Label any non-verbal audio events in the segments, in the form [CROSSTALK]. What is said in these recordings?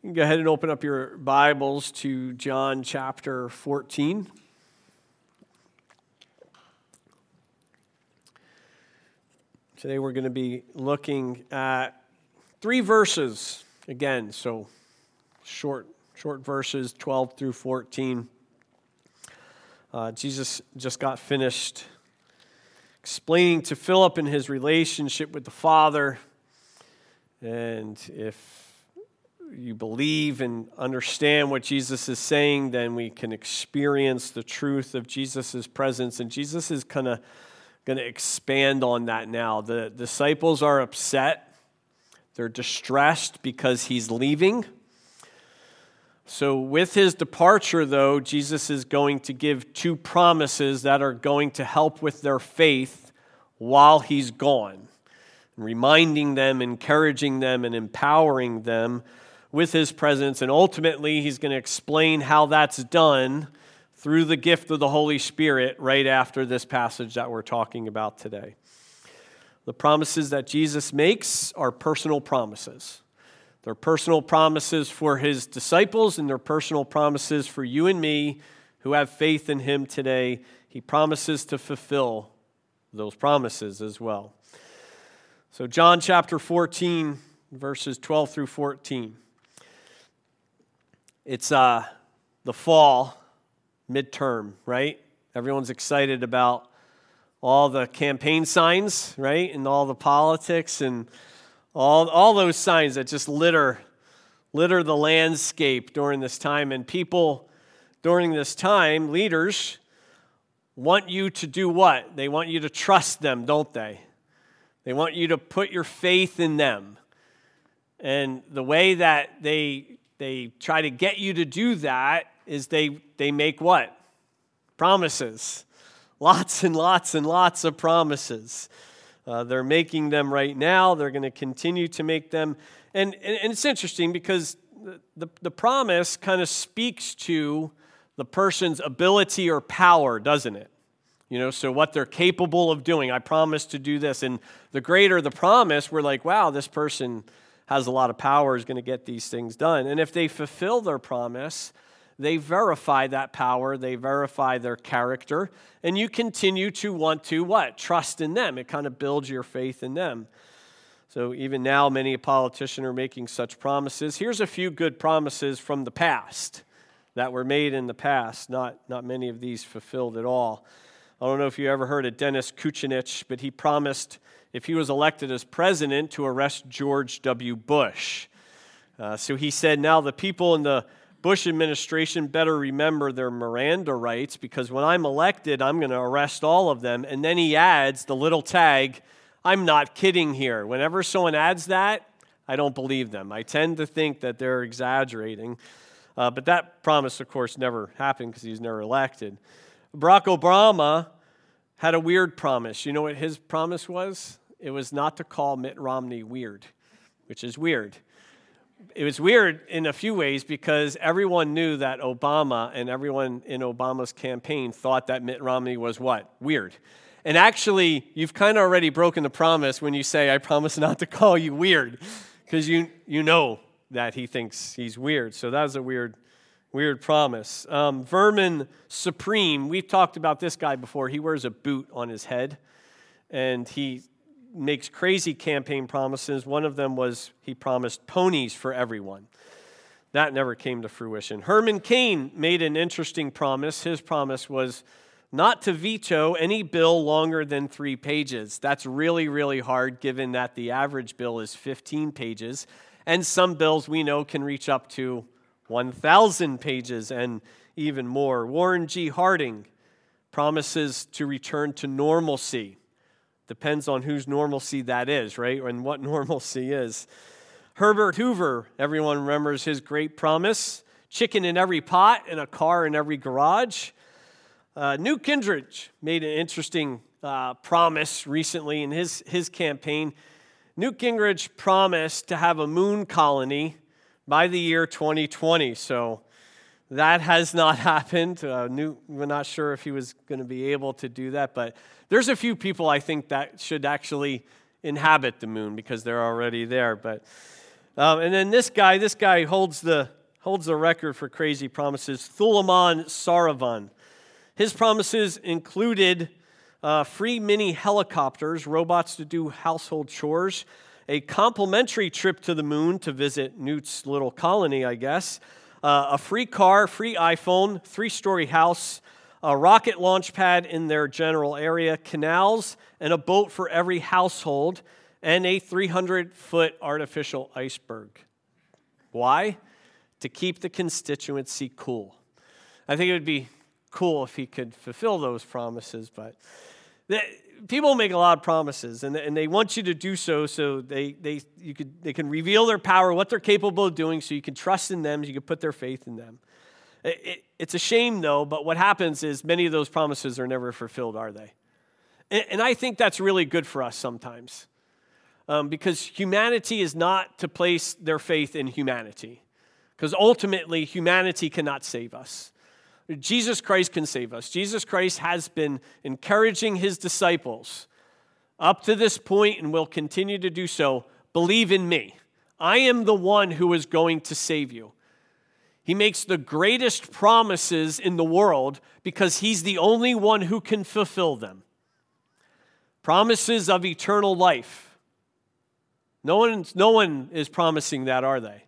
Go ahead and open up your Bibles to John chapter 14. Today we're going to be looking at three verses again, so short, short verses, 12 through 14. Uh, Jesus just got finished explaining to Philip in his relationship with the Father. And if you believe and understand what Jesus is saying, then we can experience the truth of Jesus' presence. And Jesus is kind of going to expand on that now. The disciples are upset, they're distressed because he's leaving. So, with his departure, though, Jesus is going to give two promises that are going to help with their faith while he's gone, reminding them, encouraging them, and empowering them with his presence. And ultimately, he's going to explain how that's done through the gift of the Holy Spirit right after this passage that we're talking about today. The promises that Jesus makes are personal promises. They're personal promises for his disciples, and they're personal promises for you and me who have faith in him today. He promises to fulfill those promises as well. So, John chapter 14, verses 12 through 14. It's uh, the fall, midterm, right? Everyone's excited about all the campaign signs, right? And all the politics and all, all those signs that just litter, litter the landscape during this time. And people during this time, leaders, want you to do what? They want you to trust them, don't they? They want you to put your faith in them. And the way that they they try to get you to do that is they, they make what? Promises. Lots and lots and lots of promises. Uh, they're making them right now. They're going to continue to make them. And, and, and it's interesting because the, the, the promise kind of speaks to the person's ability or power, doesn't it? You know, so what they're capable of doing. I promise to do this. And the greater the promise, we're like, wow, this person has a lot of power, is going to get these things done. And if they fulfill their promise, they verify that power, they verify their character, and you continue to want to what? Trust in them. It kind of builds your faith in them. So even now, many politicians are making such promises. Here's a few good promises from the past that were made in the past, not, not many of these fulfilled at all. I don't know if you ever heard of Dennis Kucinich, but he promised if he was elected as president to arrest George W. Bush. Uh, so he said, Now the people in the Bush administration better remember their Miranda rights because when I'm elected, I'm going to arrest all of them. And then he adds the little tag, I'm not kidding here. Whenever someone adds that, I don't believe them. I tend to think that they're exaggerating. Uh, but that promise, of course, never happened because he's never elected. Barack Obama had a weird promise. You know what his promise was? It was not to call Mitt Romney weird, which is weird. It was weird in a few ways because everyone knew that Obama and everyone in Obama's campaign thought that Mitt Romney was what? Weird. And actually, you've kind of already broken the promise when you say, I promise not to call you weird, because you, you know that he thinks he's weird. So that was a weird Weird promise. Um, Vermin Supreme, we've talked about this guy before. He wears a boot on his head and he makes crazy campaign promises. One of them was he promised ponies for everyone. That never came to fruition. Herman Cain made an interesting promise. His promise was not to veto any bill longer than three pages. That's really, really hard given that the average bill is 15 pages. And some bills we know can reach up to 1,000 pages and even more. Warren G. Harding promises to return to normalcy. Depends on whose normalcy that is, right? And what [LAUGHS] normalcy is. Herbert Hoover, everyone remembers his great promise chicken in every pot and a car in every garage. Uh, Newt Gingrich made an interesting uh, promise recently in his, his campaign. Newt Gingrich promised to have a moon colony by the year 2020. So that has not [LAUGHS] happened. Uh, we're not sure if he was going to be able to do that, but there's a few people I think that should actually inhabit the moon because they're already there. But Um, and then this guy, this guy holds the, holds the record for crazy promises. Thulam Saravanan. His promises included uh, free mini helicopters, robots to do household chores, a complimentary trip to the moon to visit Newt's little colony, I guess, uh, a free car, free iPhone, three story house, a rocket launch pad in their general area, canals, and a boat for every household, and a 300 foot artificial iceberg. Why? To keep the constituency cool. I think it would be cool if he could fulfill those promises, but people make a lot of promises and, and they want you to do so so they, they, you could, they can reveal their power, what they're capable of doing, so you can trust in them, you can put their faith in them. It, it, it's a shame, though, but what happens is many of those promises are never fulfilled, are they? And, and I think that's really good for us sometimes um, because humanity is not to place their faith in humanity because ultimately humanity cannot save us. Jesus Christ can save us. Jesus Christ has been encouraging his disciples up to this point and will continue to do so. Believe in me. I am the one who is going to save you. He makes the greatest promises in the world because he's the only one who can fulfill them. Promises of eternal life. No one, no one is promising that, are they?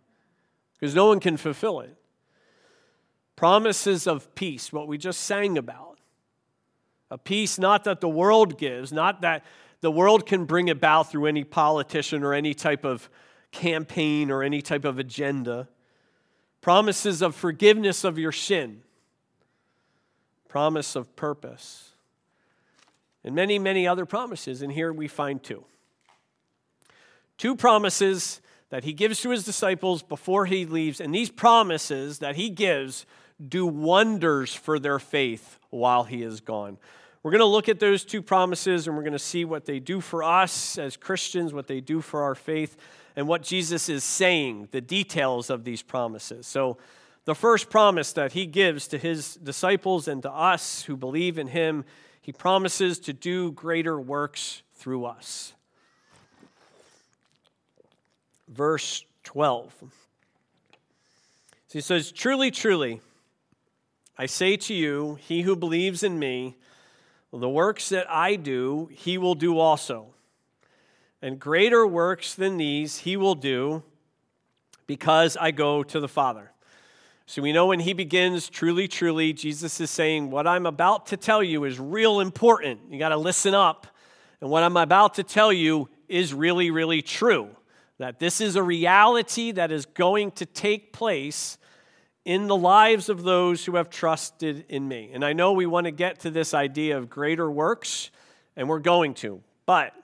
Because no one can fulfill it. Promises of peace, what we just sang about. A peace not that the world gives, not that the world can bring about through any politician or any type of campaign or any type of agenda. Promises of forgiveness of your sin. Promise of purpose. And many, many other promises. And here we find two. Two promises that he gives to his disciples before he leaves. And these promises that he gives do wonders for their faith while he is gone. We're going to look at those two promises and we're going to see what they do for us as Christians, what they do for our faith, and what Jesus is saying, the details of these promises. So, the first promise that he gives to his disciples and to us who believe in him, he promises to do greater works through us. Verse 12. So he says, Truly, truly, I say to you, he who believes in me, the works that I do, he will do also. And greater works than these he will do because I go to the Father. So we know when he begins, truly, truly, Jesus is saying, What I'm about to tell you is real important. You got to listen up. And what I'm about to tell you is really, really true. That this is a reality that is going to take place in the lives of those who have trusted in me. And I know we want to get to this idea of greater works, and we're going to, but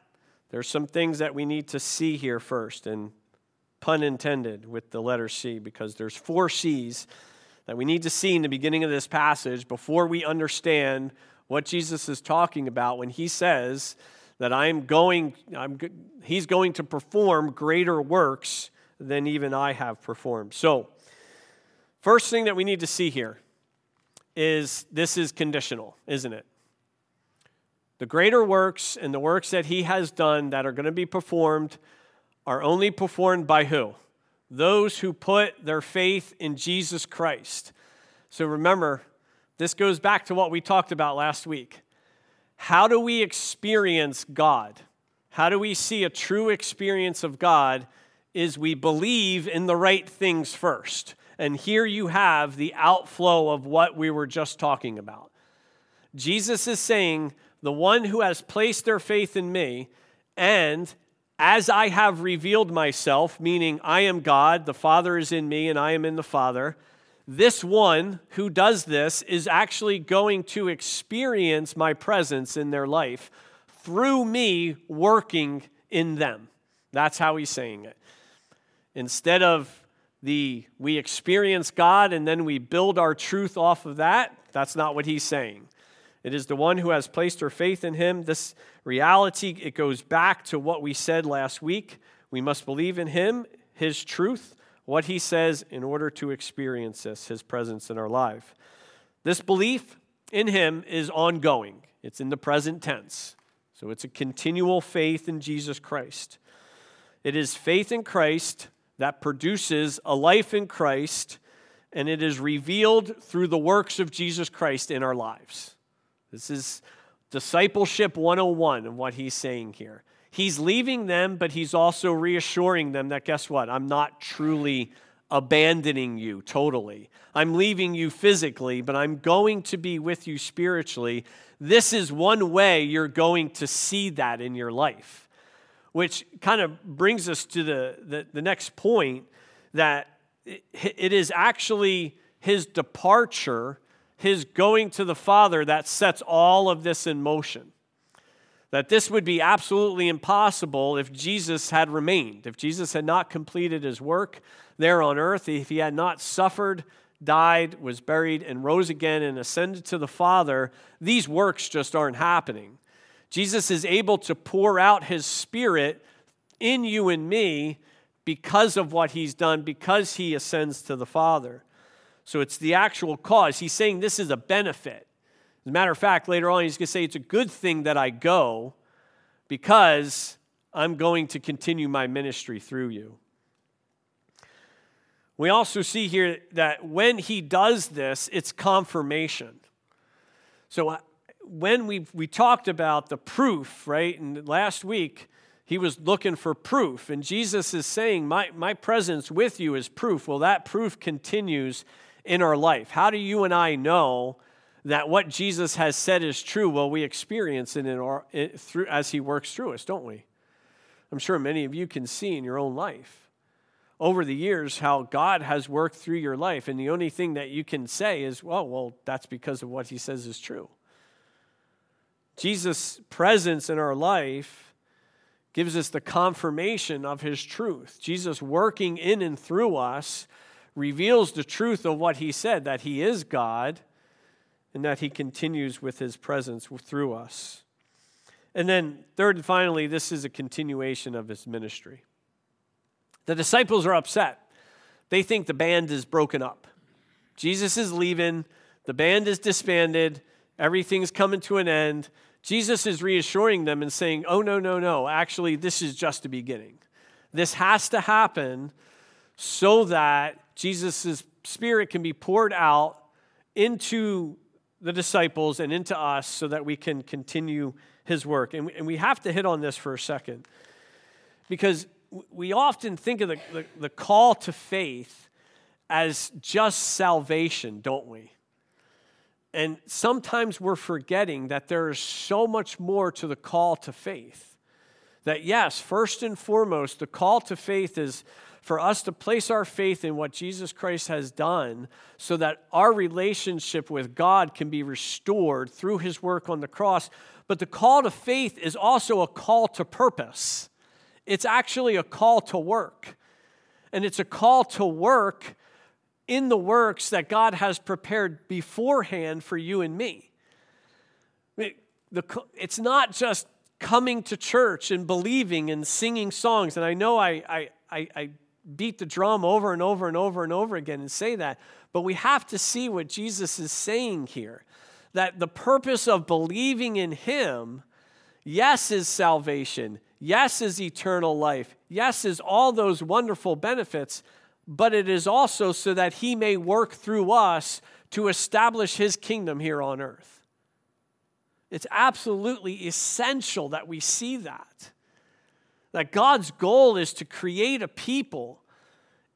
there's some things that we need to see here first, and pun intended with the letter C, because there's four C's that we need to see in the beginning of this passage before we understand what Jesus is talking about when he says that I'm going, I'm, he's going to perform greater works than even I have performed. So, First thing that we need to see here is this is conditional, isn't it? The greater works and the works that he has done that are going to be performed are only performed by who? Those who put their faith in Jesus Christ. So remember, this goes back to what we talked about last week. How do we experience God? How do we see a true experience of God? Is we believe in the right things first. And here you have the outflow of what we were just talking about. Jesus is saying, The one who has placed their faith in me, and as I have revealed myself, meaning I am God, the Father is in me, and I am in the Father, this one who does this is actually going to experience my presence in their life through me working in them. That's how he's saying it. Instead of the we experience God and then we build our truth off of that. That's not what he's saying. It is the one who has placed her faith in him. This reality, it goes back to what we said last week. We must believe in him, his truth, what he says in order to experience this, his presence in our life. This belief in him is ongoing, it's in the present tense. So it's a continual faith in Jesus Christ. It is faith in Christ that produces a life in Christ, and it is revealed through the works of Jesus Christ in our lives. This is discipleship 101 of what he's saying here. He's leaving them, but he's also reassuring them that guess what? I'm not truly abandoning you totally. I'm leaving you physically, but I'm going to be with you spiritually. This is one way you're going to see that in your life, which kind of brings us to the, the, the next point that it is actually his departure, his going to the Father, that sets all of this in motion that this would be absolutely impossible if Jesus had remained, if Jesus had not completed his work there on earth, if he had not suffered, died, was buried, and rose again and ascended to the Father, these works just aren't happening. Jesus is able to pour out his Spirit in you and me because of what he's done, because he ascends to the Father. So it's the actual cause. He's saying this is a benefit. As a matter of fact, later on, he's going to say it's a good thing that I go because I'm going to continue my ministry through you. We also see here that when he does this, it's confirmation. So uh, when we, we talked about the proof, right, and last week, he was looking for proof. And Jesus is saying, my, my presence with you is proof. Well, that proof continues in our life. How do you and I know that what Jesus has said is true, well, we experience it, in our, it through, as he works through us, don't we? I'm sure many of you can see in your own life over the years how God has worked through your life, and the only thing that you can say is, well, well, that's because of what he says is true. Jesus' presence in our life gives us the confirmation of his truth. Jesus working in and through us reveals the truth of what he said that he is God and that he continues with his presence through us. And then, third and finally, this is a continuation of his ministry. The disciples are upset. They think the band is broken up. Jesus is leaving, the band is disbanded, everything's coming to an end. Jesus is reassuring them and saying, Oh, no, no, no. Actually, this is just the beginning. This has to happen so that Jesus' spirit can be poured out into the disciples and into us so that we can continue his work. And we, have to hit on this for a second because we often think of the, the, the call to faith as just salvation, don't we? And sometimes we're forgetting that there is so much more to the call to faith. That, yes, first and foremost, the call to faith is for us to place our faith in what Jesus Christ has done so that our relationship with God can be restored through his work on the cross. But the call to faith is also a call to purpose, it's actually a call to work. And it's a call to work in the works that God has prepared beforehand for you and me. It's not just coming to church and believing and singing songs. And I know I, I, I, I beat the drum over and over and over and over again and say that. But we have to see what Jesus is saying here that the purpose of believing in Him, yes, is salvation, yes, is eternal life, yes, is all those wonderful benefits, but it is also so that He may work through us to establish His kingdom here on earth. It's absolutely essential that we see that. That God's goal is to create a people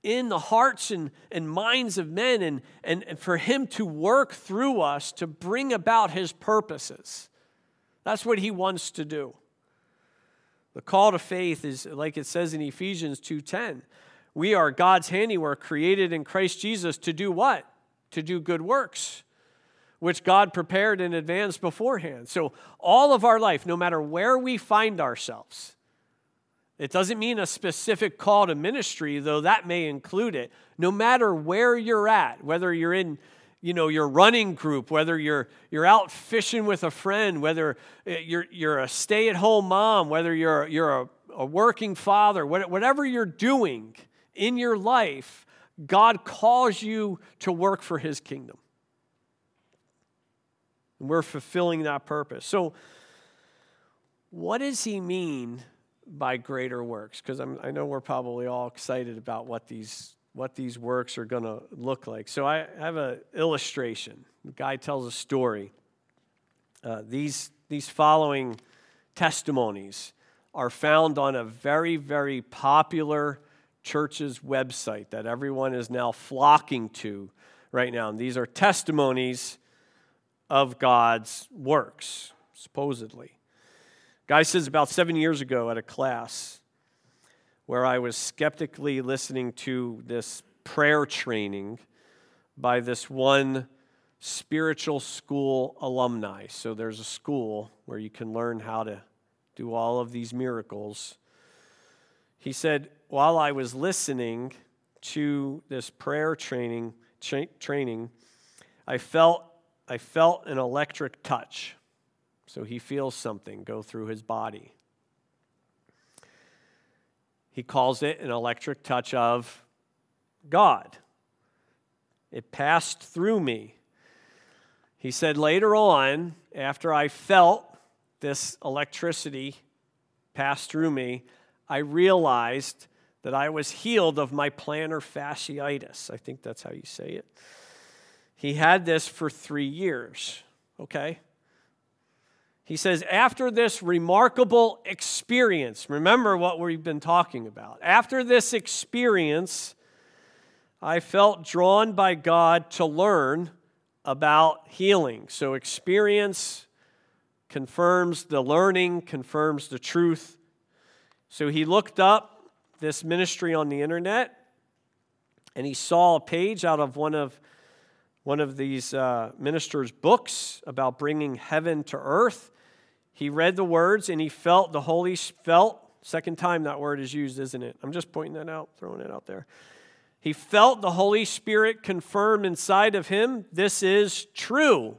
in the hearts and, and minds of men and, and, and for Him to work through us to bring about His purposes. That's what He wants to do. The call to faith is like it says in Ephesians 2:10. We are God's handiwork created in Christ Jesus to do what? To do good works, which God prepared in advance beforehand. So all of our life, no matter where we find ourselves, it doesn't mean a specific call to ministry, though that may include it. No matter where you're at, whether you're in you know your running group whether you're you're out fishing with a friend whether eh, you're you're a stay-at-home mom whether you're you're a, a working father whatever you're doing in your life god calls you to work for his kingdom and we're fulfilling that purpose so what does he mean by greater works because I know we're probably all excited about what these what these works are going to look like. So I have an illustration. The guy tells a story. Uh, these these following testimonies are found on a very very popular church's website that everyone is now flocking to right now. And these are testimonies of God's works, supposedly. Guy says about seven years ago at a class where I was skeptically listening to this prayer training by this one spiritual school alumni. So there's a school where you can learn how to do all of these miracles. He said, while I was listening to this prayer training, tra- training, I felt I felt an electric touch. So he feels something go through his body. He calls it an electric touch of God. It passed through me. He said later on, after I felt this electricity pass through me, I realized that I was healed of my plantar fasciitis. I think that's how you say it. He had this for three years, okay? He says, after this remarkable experience, remember what we've been talking about. After this experience, I felt drawn by God to learn about healing. So, experience confirms the learning, confirms the truth. So, he looked up this ministry on the internet, and he saw a page out of one of one of these uh, ministers' books about bringing heaven to earth. He read the words and he felt the Holy felt. Second time that word is used, isn't it? I'm just pointing that out, throwing it out there. He felt the Holy Spirit confirm inside of him this is true.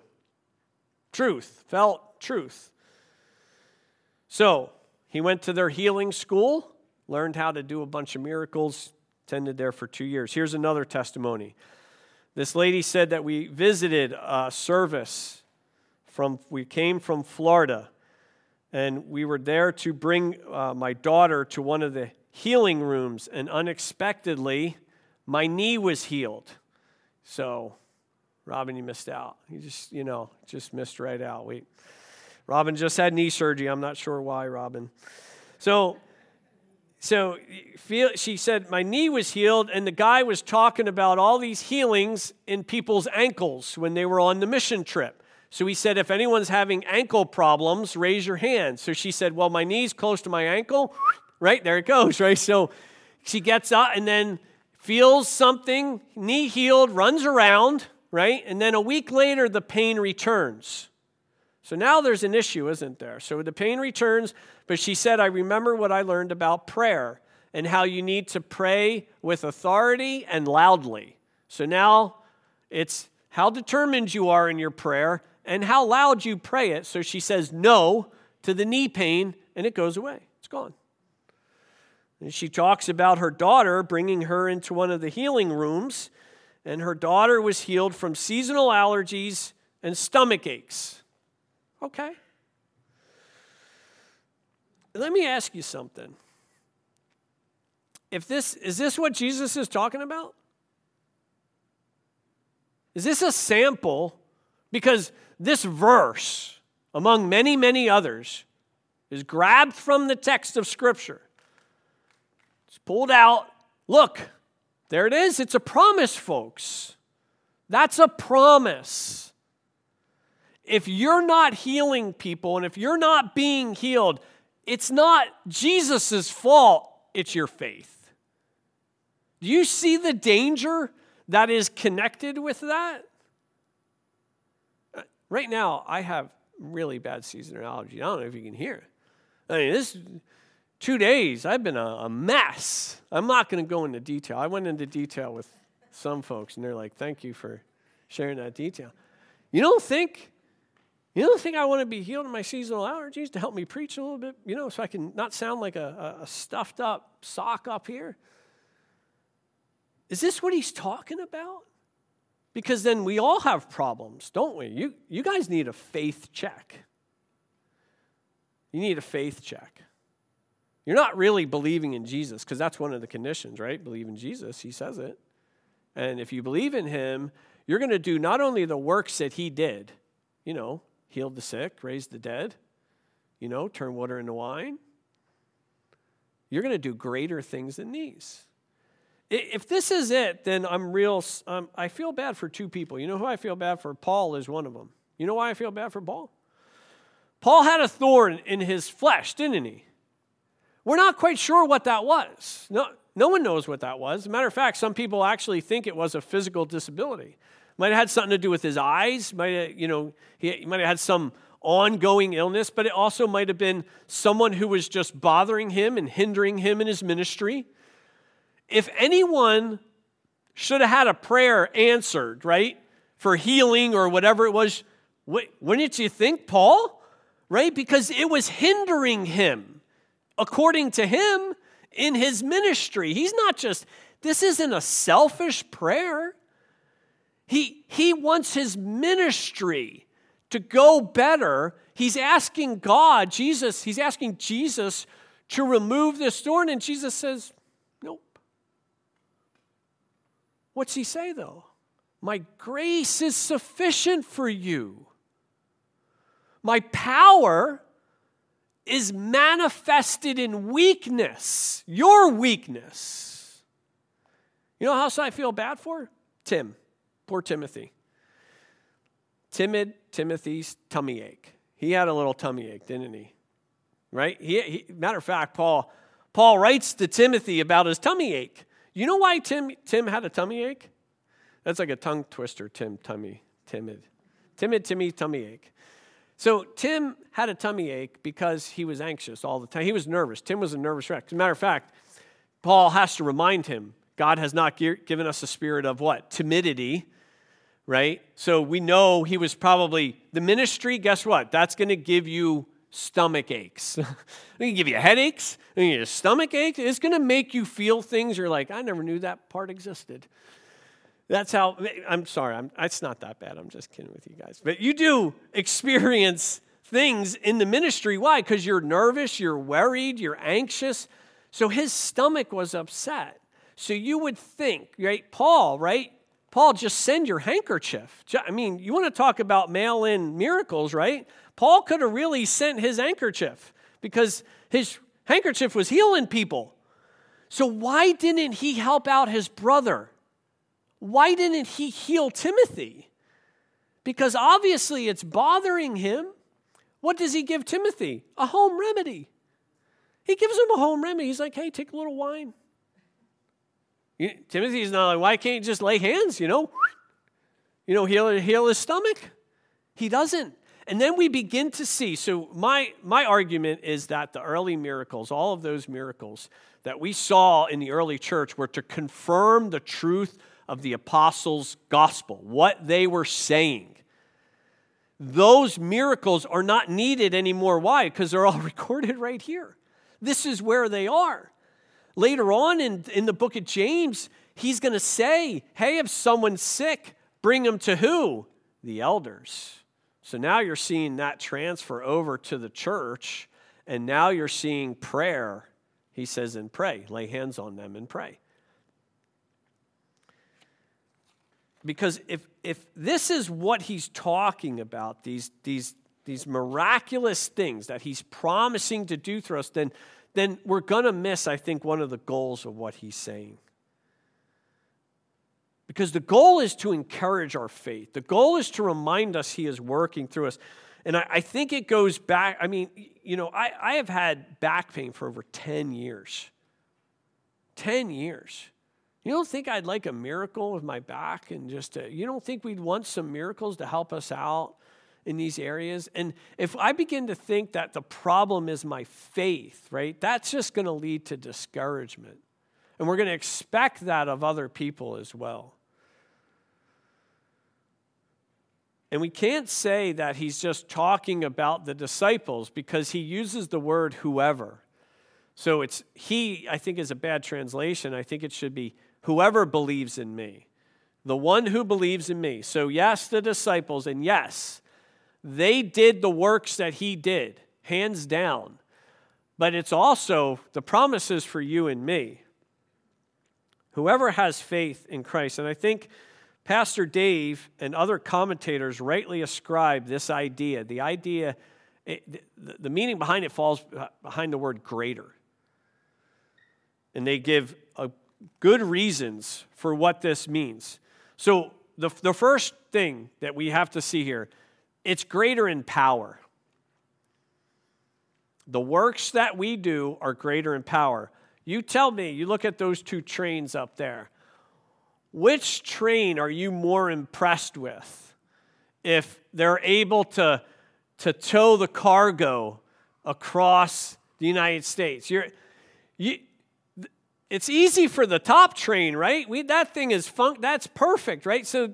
Truth, felt truth. So he went to their healing school learned how to do a bunch of miracles, attended there for two years. Here's another testimony. This lady said that we visited a service from, we came from Florida, and we were there to bring uh, my daughter to one of the healing rooms, and unexpectedly, my knee was healed. So, Robin, you missed out. You just, you know, just missed right out. Wait. Robin just had knee surgery. I'm not sure why, Robin. So, so she said, My knee was healed, and the guy was talking about all these healings in people's ankles when they were on the mission trip. So he said, If anyone's having ankle problems, raise your hand. So she said, Well, my knee's close to my ankle. Right, there it goes, right? So she gets up and then feels something, knee healed, runs around, right? And then a week later, the pain returns. So now there's an issue, isn't there? So the pain returns, but she said, I remember what I learned about prayer and how you need to pray with authority and loudly. So now it's how determined you are in your prayer and how loud you pray it. So she says no to the knee pain and it goes away, it's gone. And she talks about her daughter bringing her into one of the healing rooms, and her daughter was healed from seasonal allergies and stomach aches. Okay. Let me ask you something. If this is this what Jesus is talking about? Is this a sample? Because this verse, among many, many others, is grabbed from the text of Scripture. It's pulled out. Look, there it is. It's a promise, folks. That's a promise if you're not healing people and if you're not being healed, it's not Jesus' fault, it's your faith. Do you see the danger that is connected with that? Uh, right now, I have really bad seasonal allergy. I don't know if you can hear. I mean, this two days, I've been a, a mess. I'm not going to go into detail. I went into detail with some folks, and they're like, thank you for sharing that detail. You don't think the thing I want to be healed of my seasonal allergies to help me preach a little bit, you know, so I can not sound like a, a stuffed up sock up here? Is this what he's talking about? Because then we all have problems, don't we? You, you guys need a faith check. You need a faith check. You're not really believing in Jesus because that's one of the conditions, right? Believe in Jesus. He says it. And if you believe in him, you're going to do not only the works that he did, you know, healed the sick, raised the dead, you know, turned water into wine. You're going to do greater things than these. If this is it, then I'm real. Um, I feel bad for two people. You know who I feel bad for? Paul is one of them. You know why I feel bad for Paul? Paul had a thorn in his flesh, didn't he? We're not quite sure what that was. No, no one knows what that was. As a matter of fact, some people actually think it was a physical disability. Might have had something to do with his eyes. Might have, you know, he might have had some ongoing illness, but it also might have been someone who was just bothering him and hindering him in his ministry. If anyone should have had a prayer answered, right, for healing or whatever it was, wouldn't you think Paul? Right? Because it was hindering him, according to him, in his ministry. He's not just, this isn't a selfish prayer. He, he wants his ministry to go better, he's asking God, Jesus, he's asking Jesus to remove this thorn, and Jesus says, Nope. What's he say though? My grace is sufficient for you. My power is manifested in weakness, your weakness. You know how I feel bad for? Tim, poor Timothy timid Timothy's tummy ache. He had a little tummy ache, didn't he? Right? He, he, matter of fact, Paul, Paul writes to Timothy about his tummy ache. You know why Tim, Tim had a tummy ache? That's like a tongue twister, Tim, tummy, timid. Timid Timmy tummy ache. So Tim had a tummy ache because he was anxious all the time. He was nervous. Tim was a nervous wreck. As a matter of fact, Paul has to remind him God has not given us a spirit of what? Timidity, right? So we know he was probably the ministry. Guess what? That's going to give you stomach aches. [LAUGHS] it can give you headaches. It can give you stomach aches. It's going to make you feel things you're like, I never knew that part existed. That's how, I'm sorry, I'm, it's not that bad. I'm just kidding with you guys. But you do experience things in the ministry. Why? Because you're nervous, you're worried, you're anxious. So his stomach was upset. So you would think, right? Paul, right? Paul, just send your handkerchief. I mean, you want to talk about mail in miracles, right? Paul could have really sent his handkerchief because his handkerchief was healing people. So, why didn't he help out his brother? Why didn't he heal Timothy? Because obviously it's bothering him. What does he give Timothy? A home remedy. He gives him a home remedy. He's like, hey, take a little wine. Timothy's not like, why can't you just lay hands, you know? You know, heal, heal his stomach? He doesn't. And then we begin to see. So, my, my argument is that the early miracles, all of those miracles that we saw in the early church, were to confirm the truth of the apostles' gospel, what they were saying. Those miracles are not needed anymore. Why? Because they're all [LAUGHS] recorded right here. This is where they are. Later on in, in the book of James, he's going to say, hey, if someone's sick, bring them to who? The elders. So now you're seeing that transfer over to the church, and now you're seeing prayer. He says, and pray, lay hands on them and pray. Because if, if this is what he's talking about, these, these, these miraculous things that he's promising to do through us, then then we're going to miss, I think, one of the goals of what he's saying. Because the goal is to encourage our faith, the goal is to remind us he is working through us. And I, I think it goes back, I mean, you know, I, I have had back pain for over 10 years. 10 years. You don't think I'd like a miracle with my back and just, to, you don't think we'd want some miracles to help us out? In these areas. And if I begin to think that the problem is my faith, right, that's just going to lead to discouragement. And we're going to expect that of other people as well. And we can't say that he's just talking about the disciples because he uses the word whoever. So it's he, I think, is a bad translation. I think it should be whoever believes in me, the one who believes in me. So, yes, the disciples, and yes, they did the works that he did, hands down. but it's also the promises for you and me. Whoever has faith in Christ, and I think Pastor Dave and other commentators rightly ascribe this idea, the idea, eh, the, the meaning behind it falls behind the word greater. And they give good reasons for what this means. So, the, the first thing that we have to see here it's greater in power. The works that we do are greater in power. You tell me, you look at those two trains up there. Which train are you more impressed with? If they're able to, to tow the cargo across the United States. You're, you, it's easy for the top train, right? We, that thing is fun, that's perfect, right? So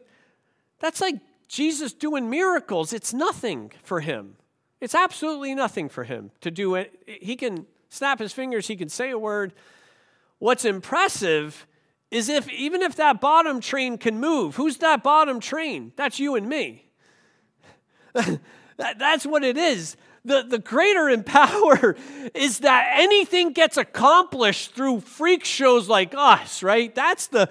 that's like Jesus doing miracles. It's nothing for him. It's absolutely nothing for him to do it. He can snap his fingers, he can say a word. What's impressive is if even if that bottom train can move, who's that bottom train? That's you and me. [LAUGHS] that, that's what it is. The, the greater in [LAUGHS] power is that anything gets accomplished through freak shows like us, right? That's the,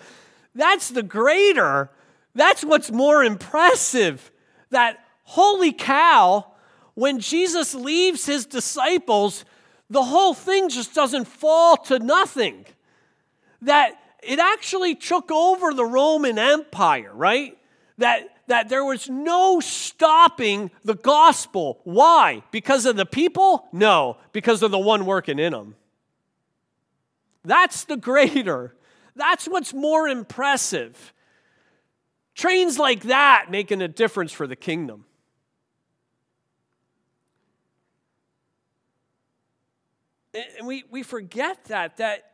that's the greater. That's what's more impressive. That holy cow, when Jesus leaves his disciples, the whole thing just doesn't fall to nothing. That it actually took over the Roman Empire, right? That, that there was no stopping the gospel. Why? Because of the people? No, because of the one working in them. That's the greater. That's what's more impressive. Trains like that making a difference for the kingdom. And we, we forget that, that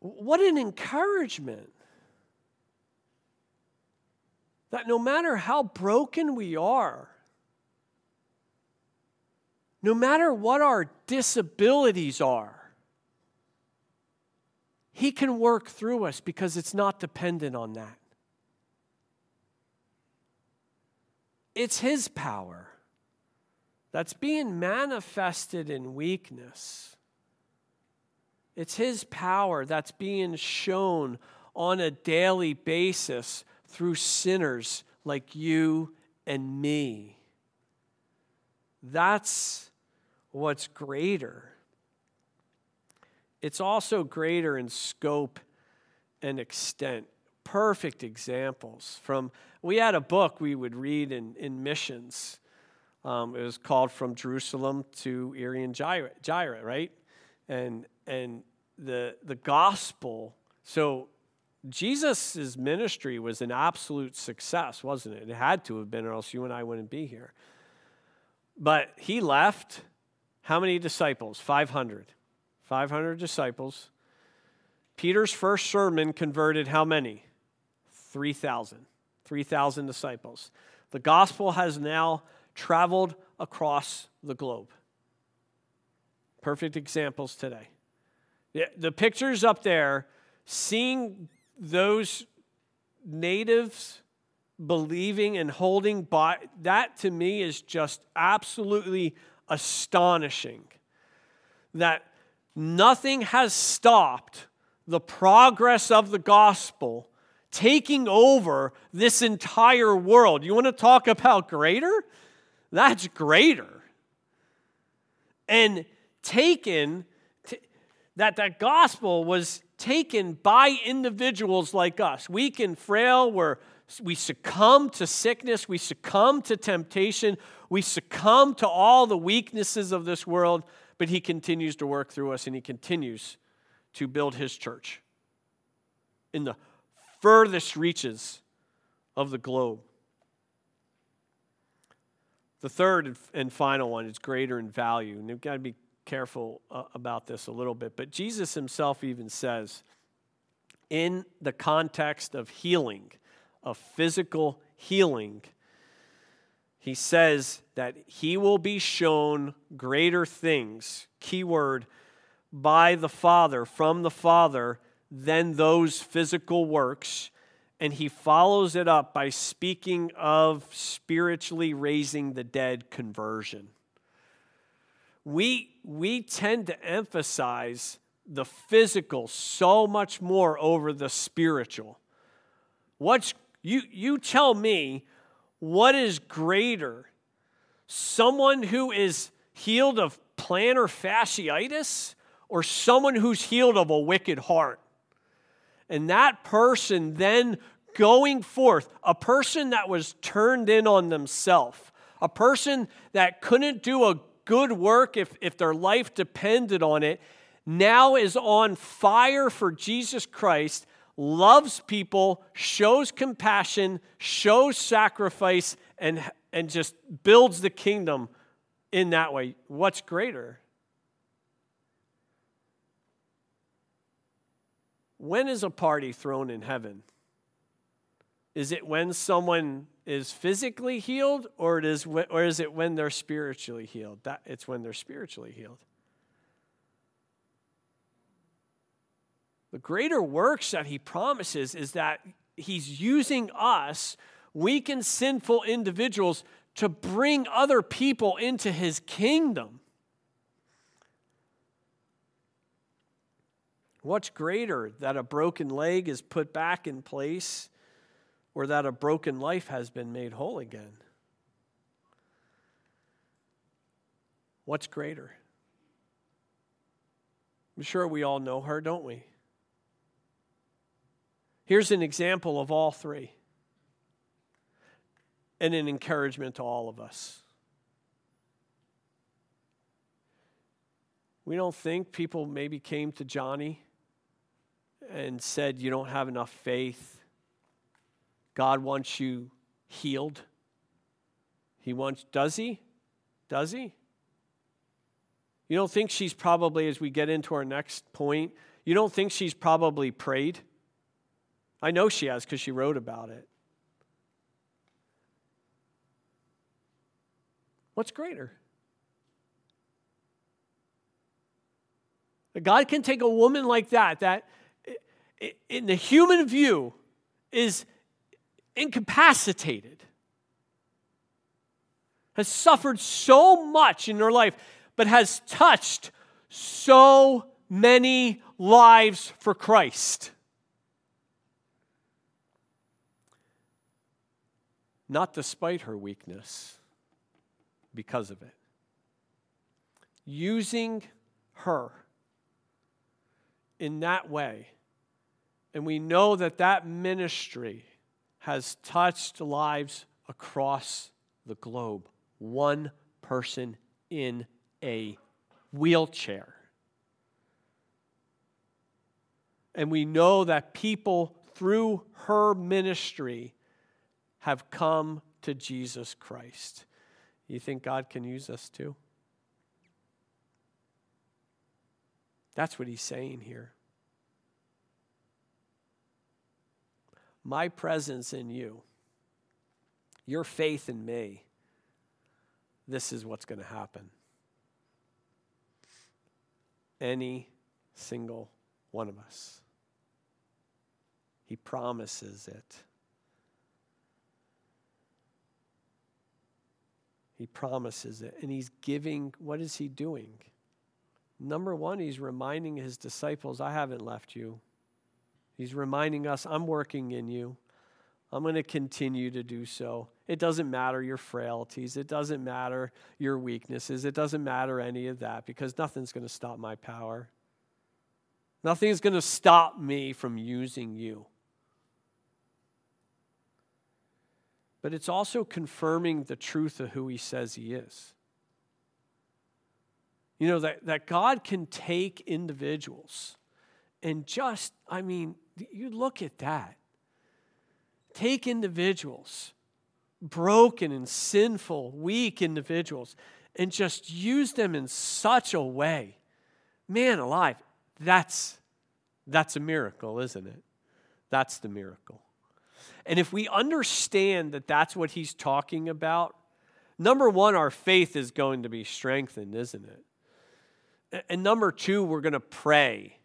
what an encouragement. That no matter how broken we are, no matter what our disabilities are, He can work through us because it's not dependent on that. It's His power that's being manifested in weakness. It's His power that's being shown on a daily basis through sinners like you and me. That's what's greater. It's also greater in scope and extent. Perfect examples from, we had a book we would read in, in missions. Um, it was called From Jerusalem to Irian Jaya, right? And and the the gospel. So Jesus' ministry was an absolute success, wasn't it? It had to have been, or else you and I wouldn't be here. But he left how many disciples? 500. 500 disciples. Peter's first sermon converted how many? 3,000. 3,000 disciples. The gospel has now traveled across the globe. Perfect examples today. The pictures up there, seeing those natives believing and holding by, that to me is just absolutely astonishing. That nothing has stopped the progress of the gospel taking over this entire world. You want to talk about greater? That's greater. And taken that that gospel was taken by individuals like us, weak and frail, where we succumb to sickness, we succumb to temptation, we succumb to all the weaknesses of this world, but He continues to work through us and He continues to build His church in the furthest reaches of the globe. The third and final one is greater in value. And you've got to be careful uh, about this a little bit, but Jesus himself even says, in the context of healing, of physical healing, he says that he will be shown greater things, keyword, by the Father, from the Father, than those physical works. And he follows it up by speaking of spiritually raising the dead conversion we, we tend to emphasize the physical so much more over the spiritual. What's, you, you tell me what is greater? Someone who is healed of plantar fasciitis or someone who's healed of a wicked heart? And that person then going forth, a person that was turned in on themselves, a person that couldn't do a good work if, if their life depended on it, now is on fire for Jesus Christ, loves people, shows compassion, shows sacrifice, and, and just builds the kingdom in that way. What's greater? When is a party thrown in heaven? Is it when someone is physically healed, or, it is, or is it when they're spiritually healed? That, it's when they're spiritually healed. The greater works that he promises is that he's using us, weak and sinful individuals, to bring other people into his kingdom. What's greater, that a broken leg is put back in place or that a broken life has been made whole again? What's greater? I'm sure we all know her, don't we? Here's an example of all three and an encouragement to all of us. We don't think people maybe came to Joni and said, You don't have enough faith. God wants you healed. He wants, does he? Does he? You don't think she's probably, as we get into our next point, you don't think she's probably prayed? I know she has because she wrote about it. What's greater? God can take a woman like that, that in the human view is incapacitated, has suffered so much in her life, but has touched so many lives for Christ. Not despite her weakness, because of it. Using her in that way. And we know that that ministry has touched lives across the globe. One person in a wheelchair. And we know that people through her ministry have come to Jesus Christ. You think God can use us too? That's what he's saying here. My presence in you, your faith in me, this is what's going to happen. Any single one of us. He promises it. He promises it. And he's giving, what is he doing? Number one, he's reminding his disciples, I haven't left you. He's reminding us, I'm working in you. I'm going to continue to do so. It doesn't matter your frailties. It doesn't matter your weaknesses. It doesn't matter any of that because nothing's going to stop my power. Nothing's going to stop me from using you. But it's also confirming the truth of who he says he is. You know, that, that God can take individuals and just, I mean, you look at that. Take individuals, broken and sinful, weak individuals, and just use them in such a way. Man alive, that's, that's a miracle, isn't it? That's the miracle. And if we understand that that's what he's talking about, number one, our faith is going to be strengthened, isn't it? And number two, we're going to pray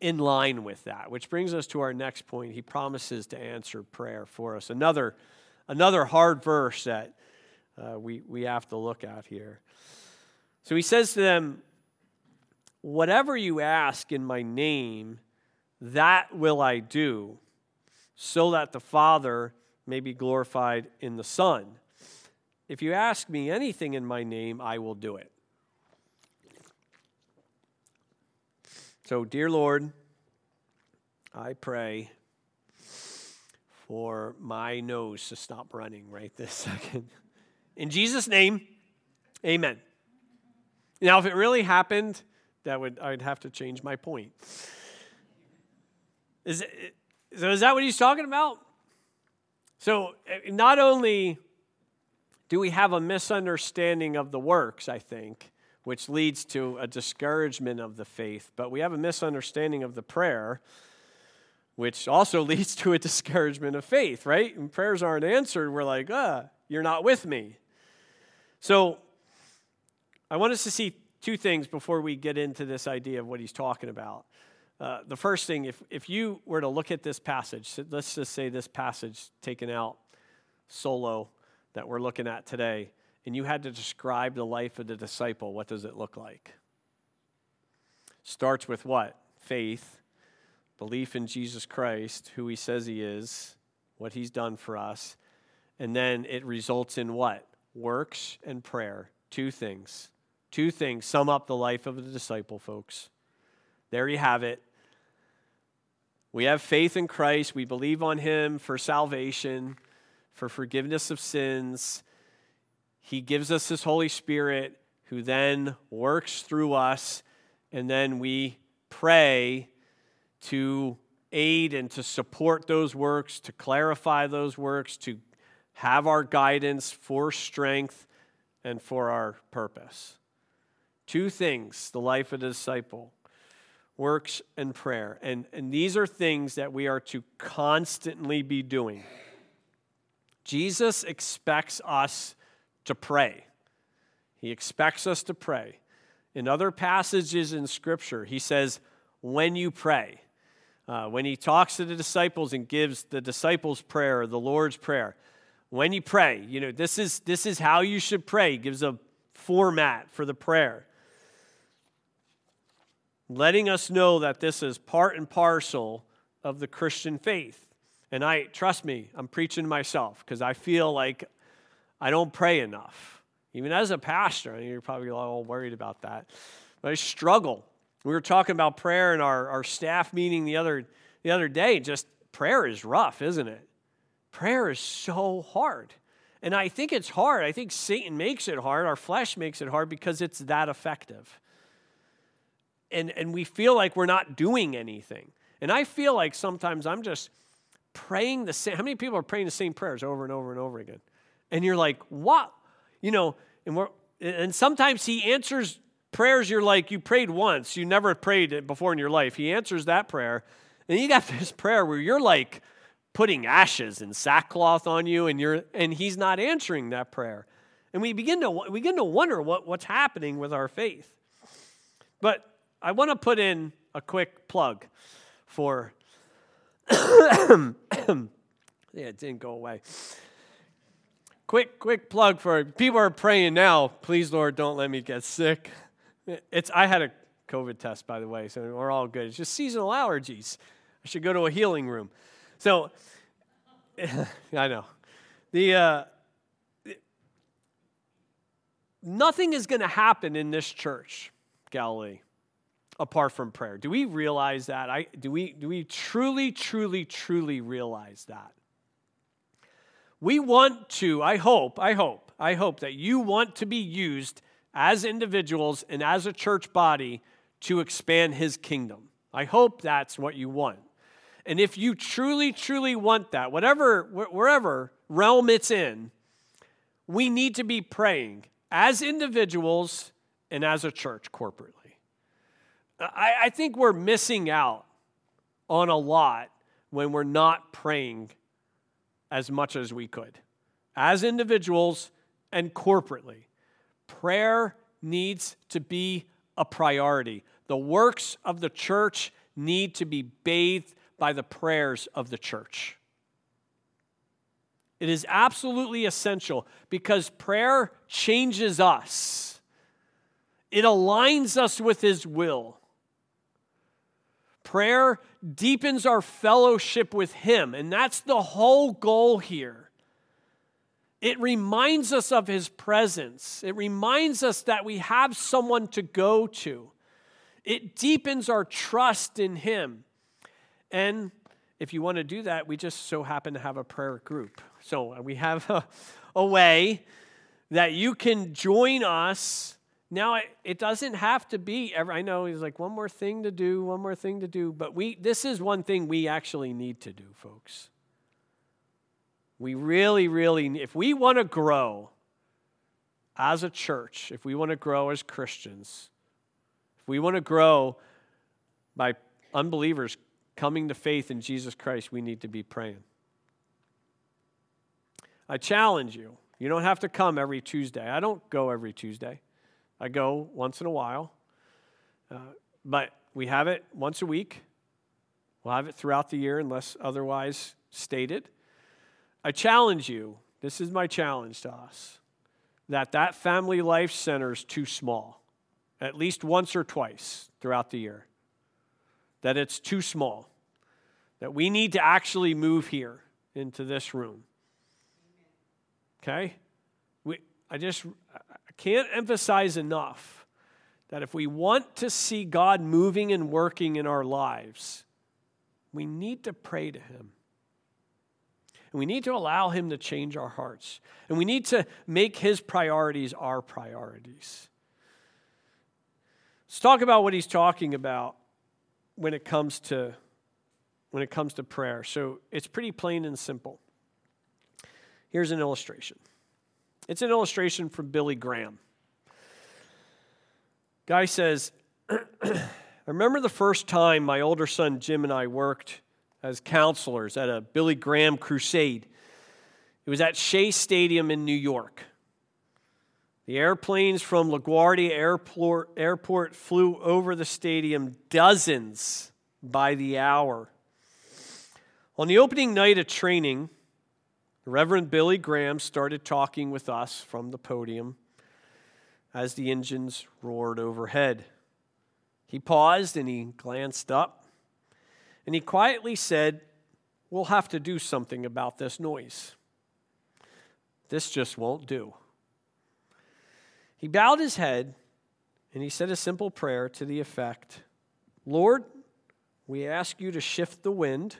in line with that, which brings us to our next point. He promises to answer prayer for us. Another, another hard verse that uh, we, we have to look at here. So he says to them, Whatever you ask in my name, that will I do, so that the Father may be glorified in the Son. If you ask me anything in my name, I will do it. So, dear Lord, I pray for my nose to stop running right this [LAUGHS] second. In Jesus' name, amen. Now, if it really happened, that would I'd have to change my point. Is it, so is that what he's talking about? So eh, not only do we have a misunderstanding of the works, I think, which leads to a discouragement of the faith, but we have a misunderstanding of the prayer, which also [LAUGHS] leads to a discouragement of faith, right? And prayers aren't answered, we're like, ah, you're not with me. So I want us to see two things before we get into this idea of what he's talking about. Uh, the first thing, if, if you were to look at this passage, let's just say this passage taken out solo that we're looking at today, and you had to describe the life of the disciple, what does it look like? Starts with what? Faith, belief in Jesus Christ, who he says he is, what he's done for us, and then it results in what? Works and prayer. Two things. Two things sum up the life of the disciple, folks. There you have it. We have faith in Christ. We believe on Him for salvation, for forgiveness of sins. He gives us His Holy Spirit, who then works through us, and then we pray to aid and to support those works, to clarify those works, to have our guidance for strength and for our purpose. Two things the life of a disciple works and prayer. And, and these are things that we are to constantly be doing. Jesus expects us to pray. He expects us to pray. In other passages in Scripture, he says, when you pray. Uh, when he talks to the disciples and gives the disciples' prayer, the Lord's prayer, when you pray, you know, this is, this is how you should pray. He gives a format for the prayer letting us know that this is part and parcel of the Christian faith. And I, trust me, I'm preaching to myself because I feel like I don't pray enough. Even as a pastor, and you're probably all worried about that, but I struggle. We were talking about prayer in our, our staff meeting the other, the other day. Just prayer is rough, isn't it? Prayer is so hard. And I think it's hard. I think Satan makes it hard. Our flesh makes it hard because it's that effective and, and we feel like we're not doing anything. And I feel like sometimes I'm just praying the same. How many people are praying the same prayers over and over and over again? And you're like, what? You know, and we're and sometimes he answers prayers you're like, you prayed once, you never prayed before in your life. He answers that prayer. And you got [LAUGHS] this prayer where you're like putting ashes and sackcloth on you, and you're and he's not answering that prayer. And we begin to we begin to wonder what, what's happening with our faith. But I want to put in a quick plug for. [COUGHS] yeah, it didn't go away. Quick, quick plug for people are praying now. Please, Lord, don't let me get sick. It's I had a COVID test, by the way, so we're all good. It's just seasonal allergies. I should go to a healing room. So, [LAUGHS] I know the. Uh, nothing is going to happen in this church, Galilee apart from prayer. Do we realize that? I, do, we, do we truly, truly, truly realize that? We want to, I hope, I hope, I hope that you want to be used as individuals and as a church body to expand his kingdom. I hope that's what you want. And if you truly, truly want that, whatever, wherever realm it's in, we need to be praying as individuals and as a church corporately. I, I think we're missing out on a lot when we're not praying as much as we could, as individuals and corporately. Prayer needs to be a priority. The works of the church need to be bathed by the prayers of the church. It is absolutely essential because prayer changes us. it aligns us with His will. Prayer deepens our fellowship with Him, and that's the whole goal here. It reminds us of His presence, it reminds us that we have someone to go to. It deepens our trust in Him. And if you want to do that, we just so happen to have a prayer group. So uh, we have [LAUGHS] a, a way that you can join us. Now, it doesn't have to be, every, I know he's like, one more thing to do, one more thing to do, but we, this is one thing we actually need to do, folks. We really, really, if we want to grow as a church, if we want to grow as Christians, if we want to grow by unbelievers coming to faith in Jesus Christ, we need to be praying. I challenge you. You don't have to come every Tuesday. I don't go every Tuesday. I go once in a while. Uh, but we have it once a week. We'll have it throughout the year unless otherwise stated. I challenge you. This is my challenge to us that that family life center is too small at least once or twice throughout the year that it's too small that we need to actually move here into this room Okay? We, I just can't emphasize enough that if we want to see God moving and working in our lives, we need to pray to Him. And we need to allow Him to change our hearts. And we need to make His priorities our priorities. Let's talk about what He's talking about when it comes to when it comes to prayer. So it's pretty plain and simple. Here's an illustration it's an illustration from Billy Graham. Guy says, I [CLEARS THROAT] remember the first time my older son Jim and I worked as counselors at a Billy Graham crusade. It was at Shea Stadium in New York. The airplanes from LaGuardia Airport, Airport flew over the stadium dozens by the hour. On the opening night of training, Reverend Billy Graham started talking with us from the podium as the engines roared overhead. He paused and he glanced up and he quietly said, We'll have to do something about this noise. This just won't do. He bowed his head and he said a simple prayer to the effect Lord, we ask you to shift the wind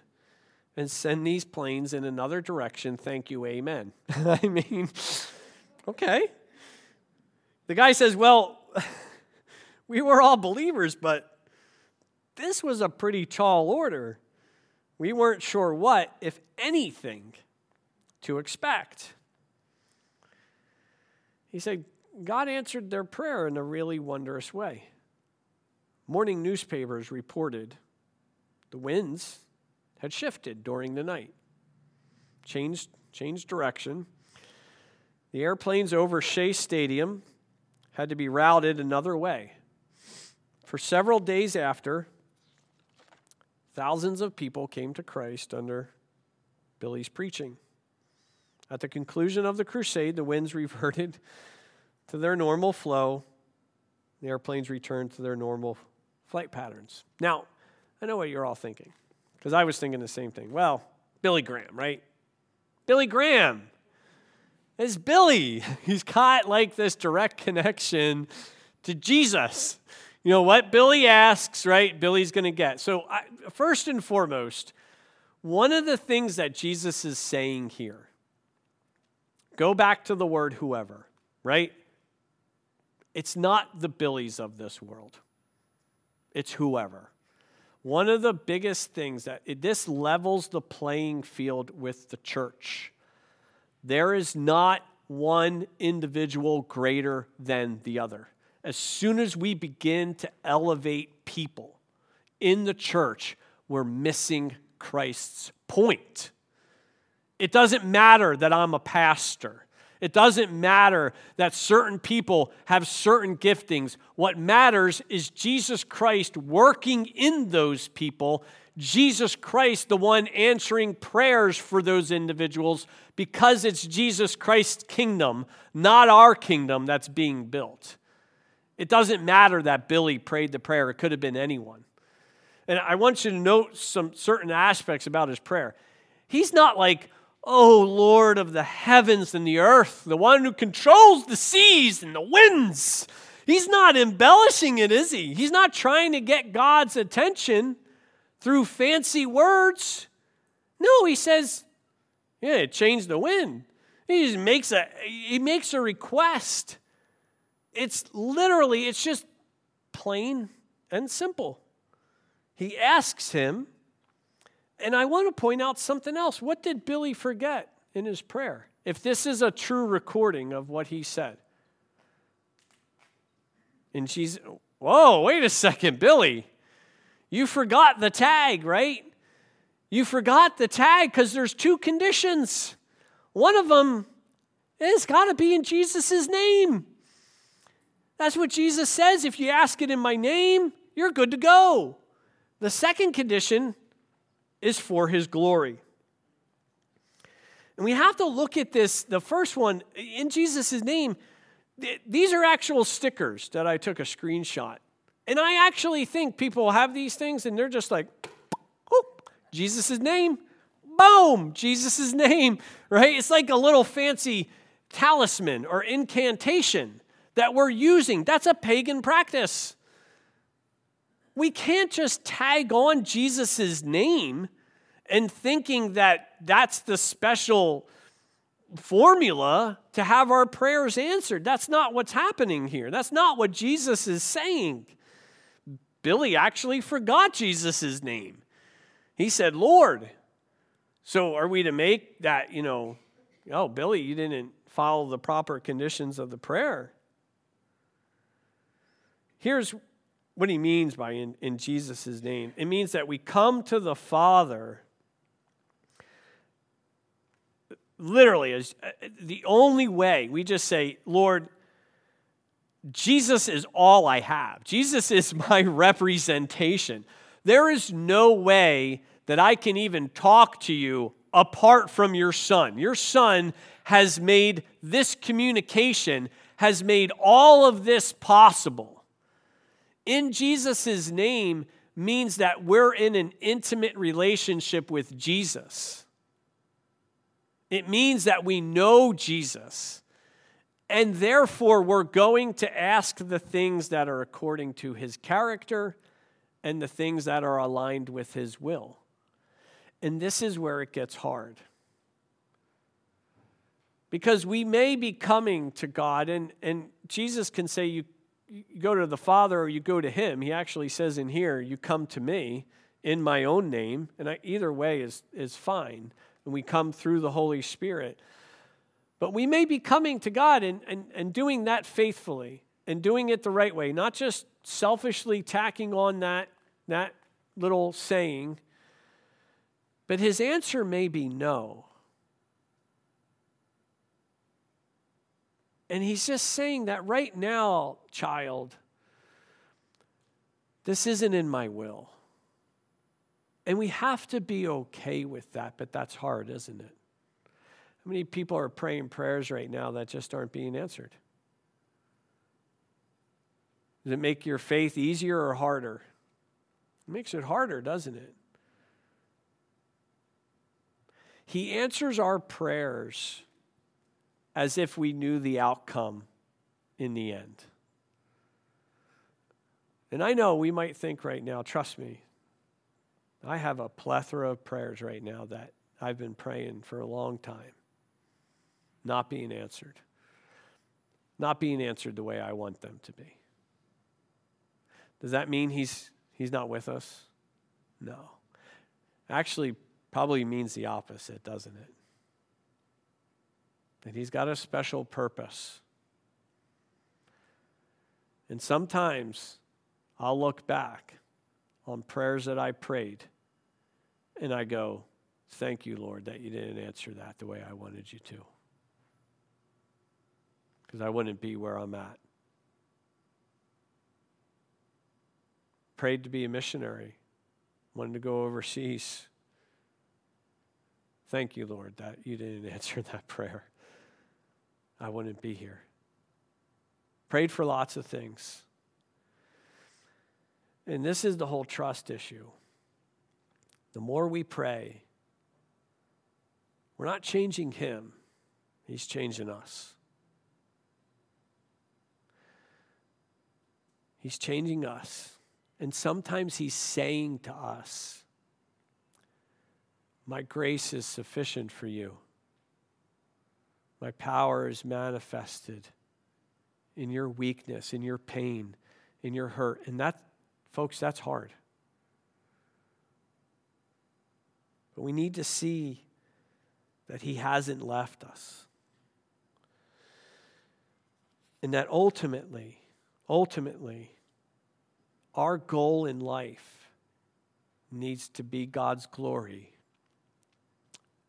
and send these planes in another direction. Thank you, amen. [LAUGHS] I mean, okay. The guy says, Well, [LAUGHS] we were all believers, but this was a pretty tall order. We weren't sure what, if anything, to expect. He said, God answered their prayer in a really wondrous way. Morning newspapers reported the winds had shifted during the night, changed, changed direction. The airplanes over Shea Stadium had to be routed another way. For several days after, thousands of people came to Christ under Billy's preaching. At the conclusion of the crusade, the winds [LAUGHS] reverted to their normal flow. The airplanes returned to their normal flight patterns. Now, I know what you're all thinking. Because I was thinking the same thing. Well, Billy Graham, right? Billy Graham. It's Billy. [LAUGHS] He's got like this direct connection to Jesus. You know what Billy asks, right? Billy's going to get. So, I, first and foremost, one of the things that Jesus is saying here, go back to the word whoever, right? It's not the Billies of this world, it's whoever. One of the biggest things that it, this levels the playing field with the church. There is not one individual greater than the other. As soon as we begin to elevate people in the church, we're missing Christ's point. It doesn't matter that I'm a pastor. It doesn't matter that certain people have certain giftings. What matters is Jesus Christ working in those people, Jesus Christ, the one answering prayers for those individuals, because it's Jesus Christ's kingdom, not our kingdom, that's being built. It doesn't matter that Billy prayed the prayer, it could have been anyone. And I want you to note some certain aspects about his prayer. He's not like, Oh Lord of the heavens and the earth, the one who controls the seas and the winds. He's not embellishing it, is he? He's not trying to get God's attention through fancy words. No, he says, Yeah, it changed the wind. He just makes a he makes a request. It's literally, it's just plain and simple. He asks him, and I want to point out something else. What did Billy forget in his prayer? If this is a true recording of what he said. And she's, whoa, wait a second, Billy. You forgot the tag, right? You forgot the tag because there's two conditions. One of them is got to be in Jesus' name. That's what Jesus says. If you ask it in my name, you're good to go. The second condition is for his glory. And we have to look at this. The first one, in Jesus' name, these are actual stickers that I took a screenshot. And I actually think people have these things and they're just like, oh, Jesus' name, boom, Jesus' name, [LAUGHS] right? It's like a little fancy talisman or incantation that we're using. That's a pagan practice. We can't just tag on Jesus' name and thinking that that's the special formula to have our prayers answered. That's not what's happening here. That's not what Jesus is saying. Billy actually forgot Jesus' name. He said, Lord. So are we to make that, you know, oh, Billy, you didn't follow the proper conditions of the prayer? Here's what he means by in, in Jesus' name it means that we come to the Father literally as uh, the only way we just say, Lord, Jesus is all I have. Jesus is [LAUGHS] my representation. There is no way that I can even talk to you apart from your son. Your son has made this communication, has made all of this possible in Jesus' name means that we're in an intimate relationship with Jesus. It means that we know Jesus. And therefore, we're going to ask the things that are according to his character and the things that are aligned with his will. And this is where it gets hard. Because we may be coming to God, and, and Jesus can say, You you go to the Father or you go to Him. He actually says in here, You come to me in my own name. And I, either way is, is fine. And we come through the Holy Spirit. But we may be coming to God and, and, and doing that faithfully and doing it the right way, not just selfishly tacking on that, that little saying. But his answer may be no. And he's just saying that right now, child, this isn't in my will. And we have to be okay with that, but that's hard, isn't it? How many people are praying prayers right now that just aren't being answered? Does it make your faith easier or harder? It makes it harder, doesn't it? He answers our prayers as if we knew the outcome in the end. And I know we might think right now, trust me, I have a plethora of prayers right now that I've been praying for a long time, not being answered. Not being answered the way I want them to be. Does that mean he's, he's not with us? No. Actually, probably means the opposite, doesn't it? That He's got a special purpose. And sometimes I'll look back on prayers that I prayed and I go, Thank you, Lord, that you didn't answer that the way I wanted you to. Because I wouldn't be where I'm at. Prayed to be a missionary, wanted to go overseas. Thank you, Lord, that you didn't [LAUGHS] answer that prayer. I wouldn't be here. Prayed for lots of things. And this is the whole trust issue. The more we pray, we're not changing Him, He's changing us. He's changing us. And sometimes He's saying to us, My grace is sufficient for you. My power is manifested in your weakness, in your pain, in your hurt. And that, folks, that's hard. But we need to see that He hasn't left us. And that ultimately, ultimately, our goal in life needs to be God's glory,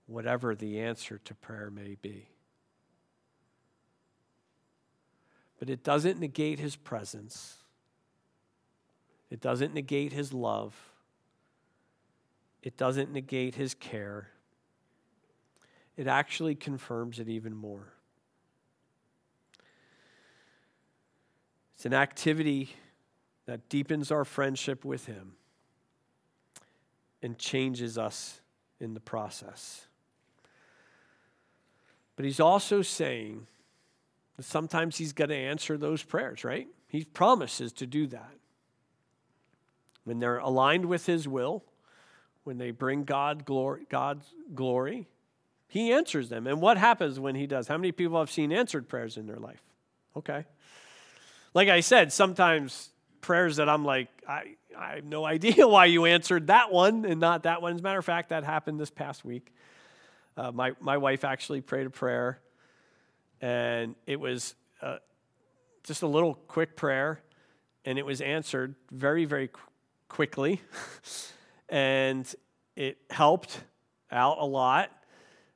whatever the answer to prayer may be. But it doesn't negate his presence. It doesn't negate his love. It doesn't negate his care. It actually confirms it even more. It's an activity that deepens our friendship with him and changes us in the process. But he's also saying, Sometimes he's going to answer those prayers, right? He promises to do that. When they're aligned with his will, when they bring God glory, God's glory, he answers them. And what happens when he does? How many people have seen answered prayers in their life? Okay. Like I said, sometimes prayers that I'm like, I, I have no [LAUGHS] idea why you answered that one and not that one. As a matter of fact, that happened this past week. Uh, my, my wife actually prayed a prayer and it was uh, just a little quick prayer, and it was answered very, very qu- quickly, [LAUGHS] and it helped out a lot.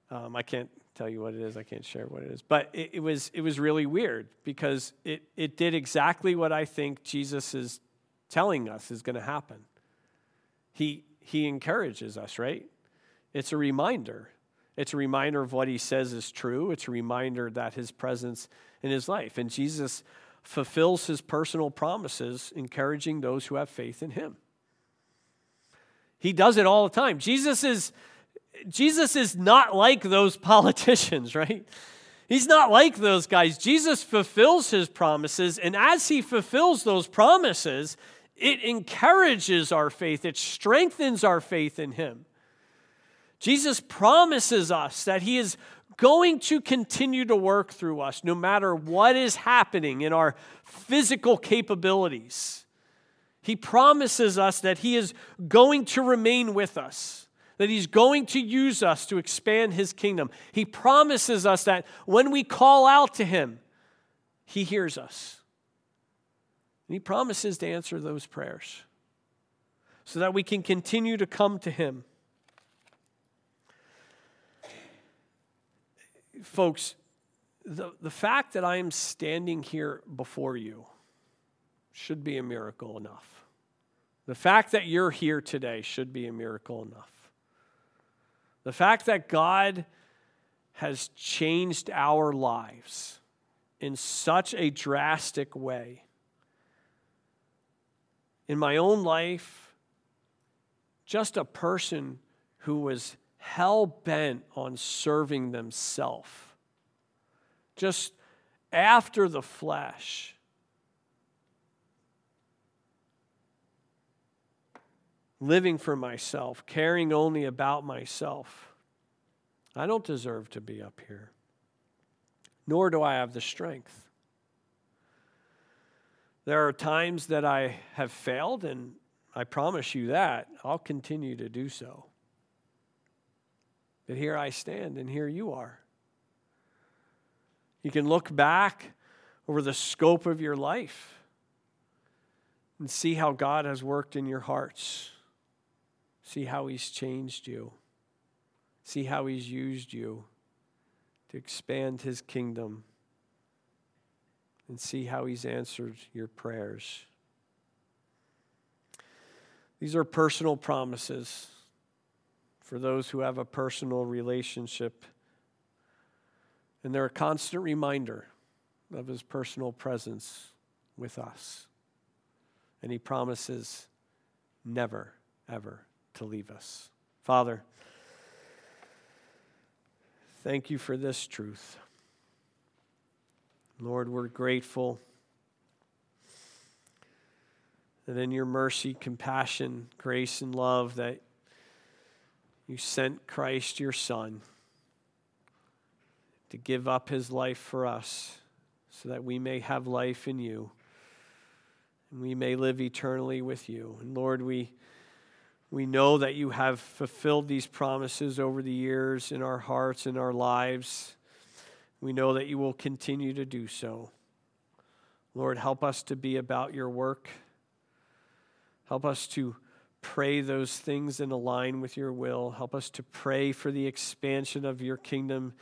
Um, I can't tell you what it is. I can't share what it is, but it, it was it was really weird because it it did exactly what I think Jesus is telling us is going to happen. He he encourages us, right? It's a reminder it's a reminder of what he says is true. It's a reminder that his presence in his life. And Jesus fulfills his personal promises, encouraging those who have faith in him. He does it all the time. Jesus is, Jesus is not like those [LAUGHS] politicians, right? He's not like those guys. Jesus fulfills his promises, and as he fulfills those promises, it encourages our faith, it strengthens our faith in him. Jesus promises us that He is going to continue to work through us no matter what is happening in our physical capabilities. He promises us that He is going to remain with us, that He's going to use us to expand His kingdom. He promises us that when we call out to Him, He hears us. And He promises to answer those prayers so that we can continue to come to Him. Folks, the, the fact that I am standing here before you should be a miracle enough. The fact that you're here today should be a miracle enough. The fact that God has changed our lives in such a drastic way. In my own life, just a person who was hell bent on serving themselves, just after the flesh. Living for myself, caring only about myself. I don't deserve to be up here, nor do I have the strength. There are times that I have failed, and I promise you that I'll continue to do so. But here I stand and here you are. You can look back over the scope of your life and see how God has worked in your hearts. See how He's changed you. See how He's used you to expand His kingdom. And see how He's answered your prayers. These are personal promises for those who have a personal relationship. And they're a constant reminder of his personal presence with us. And he promises never, ever to leave us. Father, thank you for this truth. Lord, we're grateful that in your mercy, compassion, grace, and love, that you sent Christ, your Son, to give up his life for us so that we may have life in you and we may live eternally with you. And Lord, we, we know that you have fulfilled these promises over the years in our hearts and our lives. We know that you will continue to do so. Lord, help us to be about your work. Help us to pray those things in align with your will. Help us to pray for the expansion of your kingdom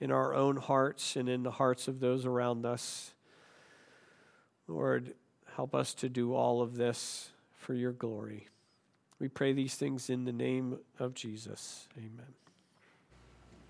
in our own hearts and in the hearts of those around us. Lord, help us to do all of this for your glory. We pray these things in the name of Jesus. Amen.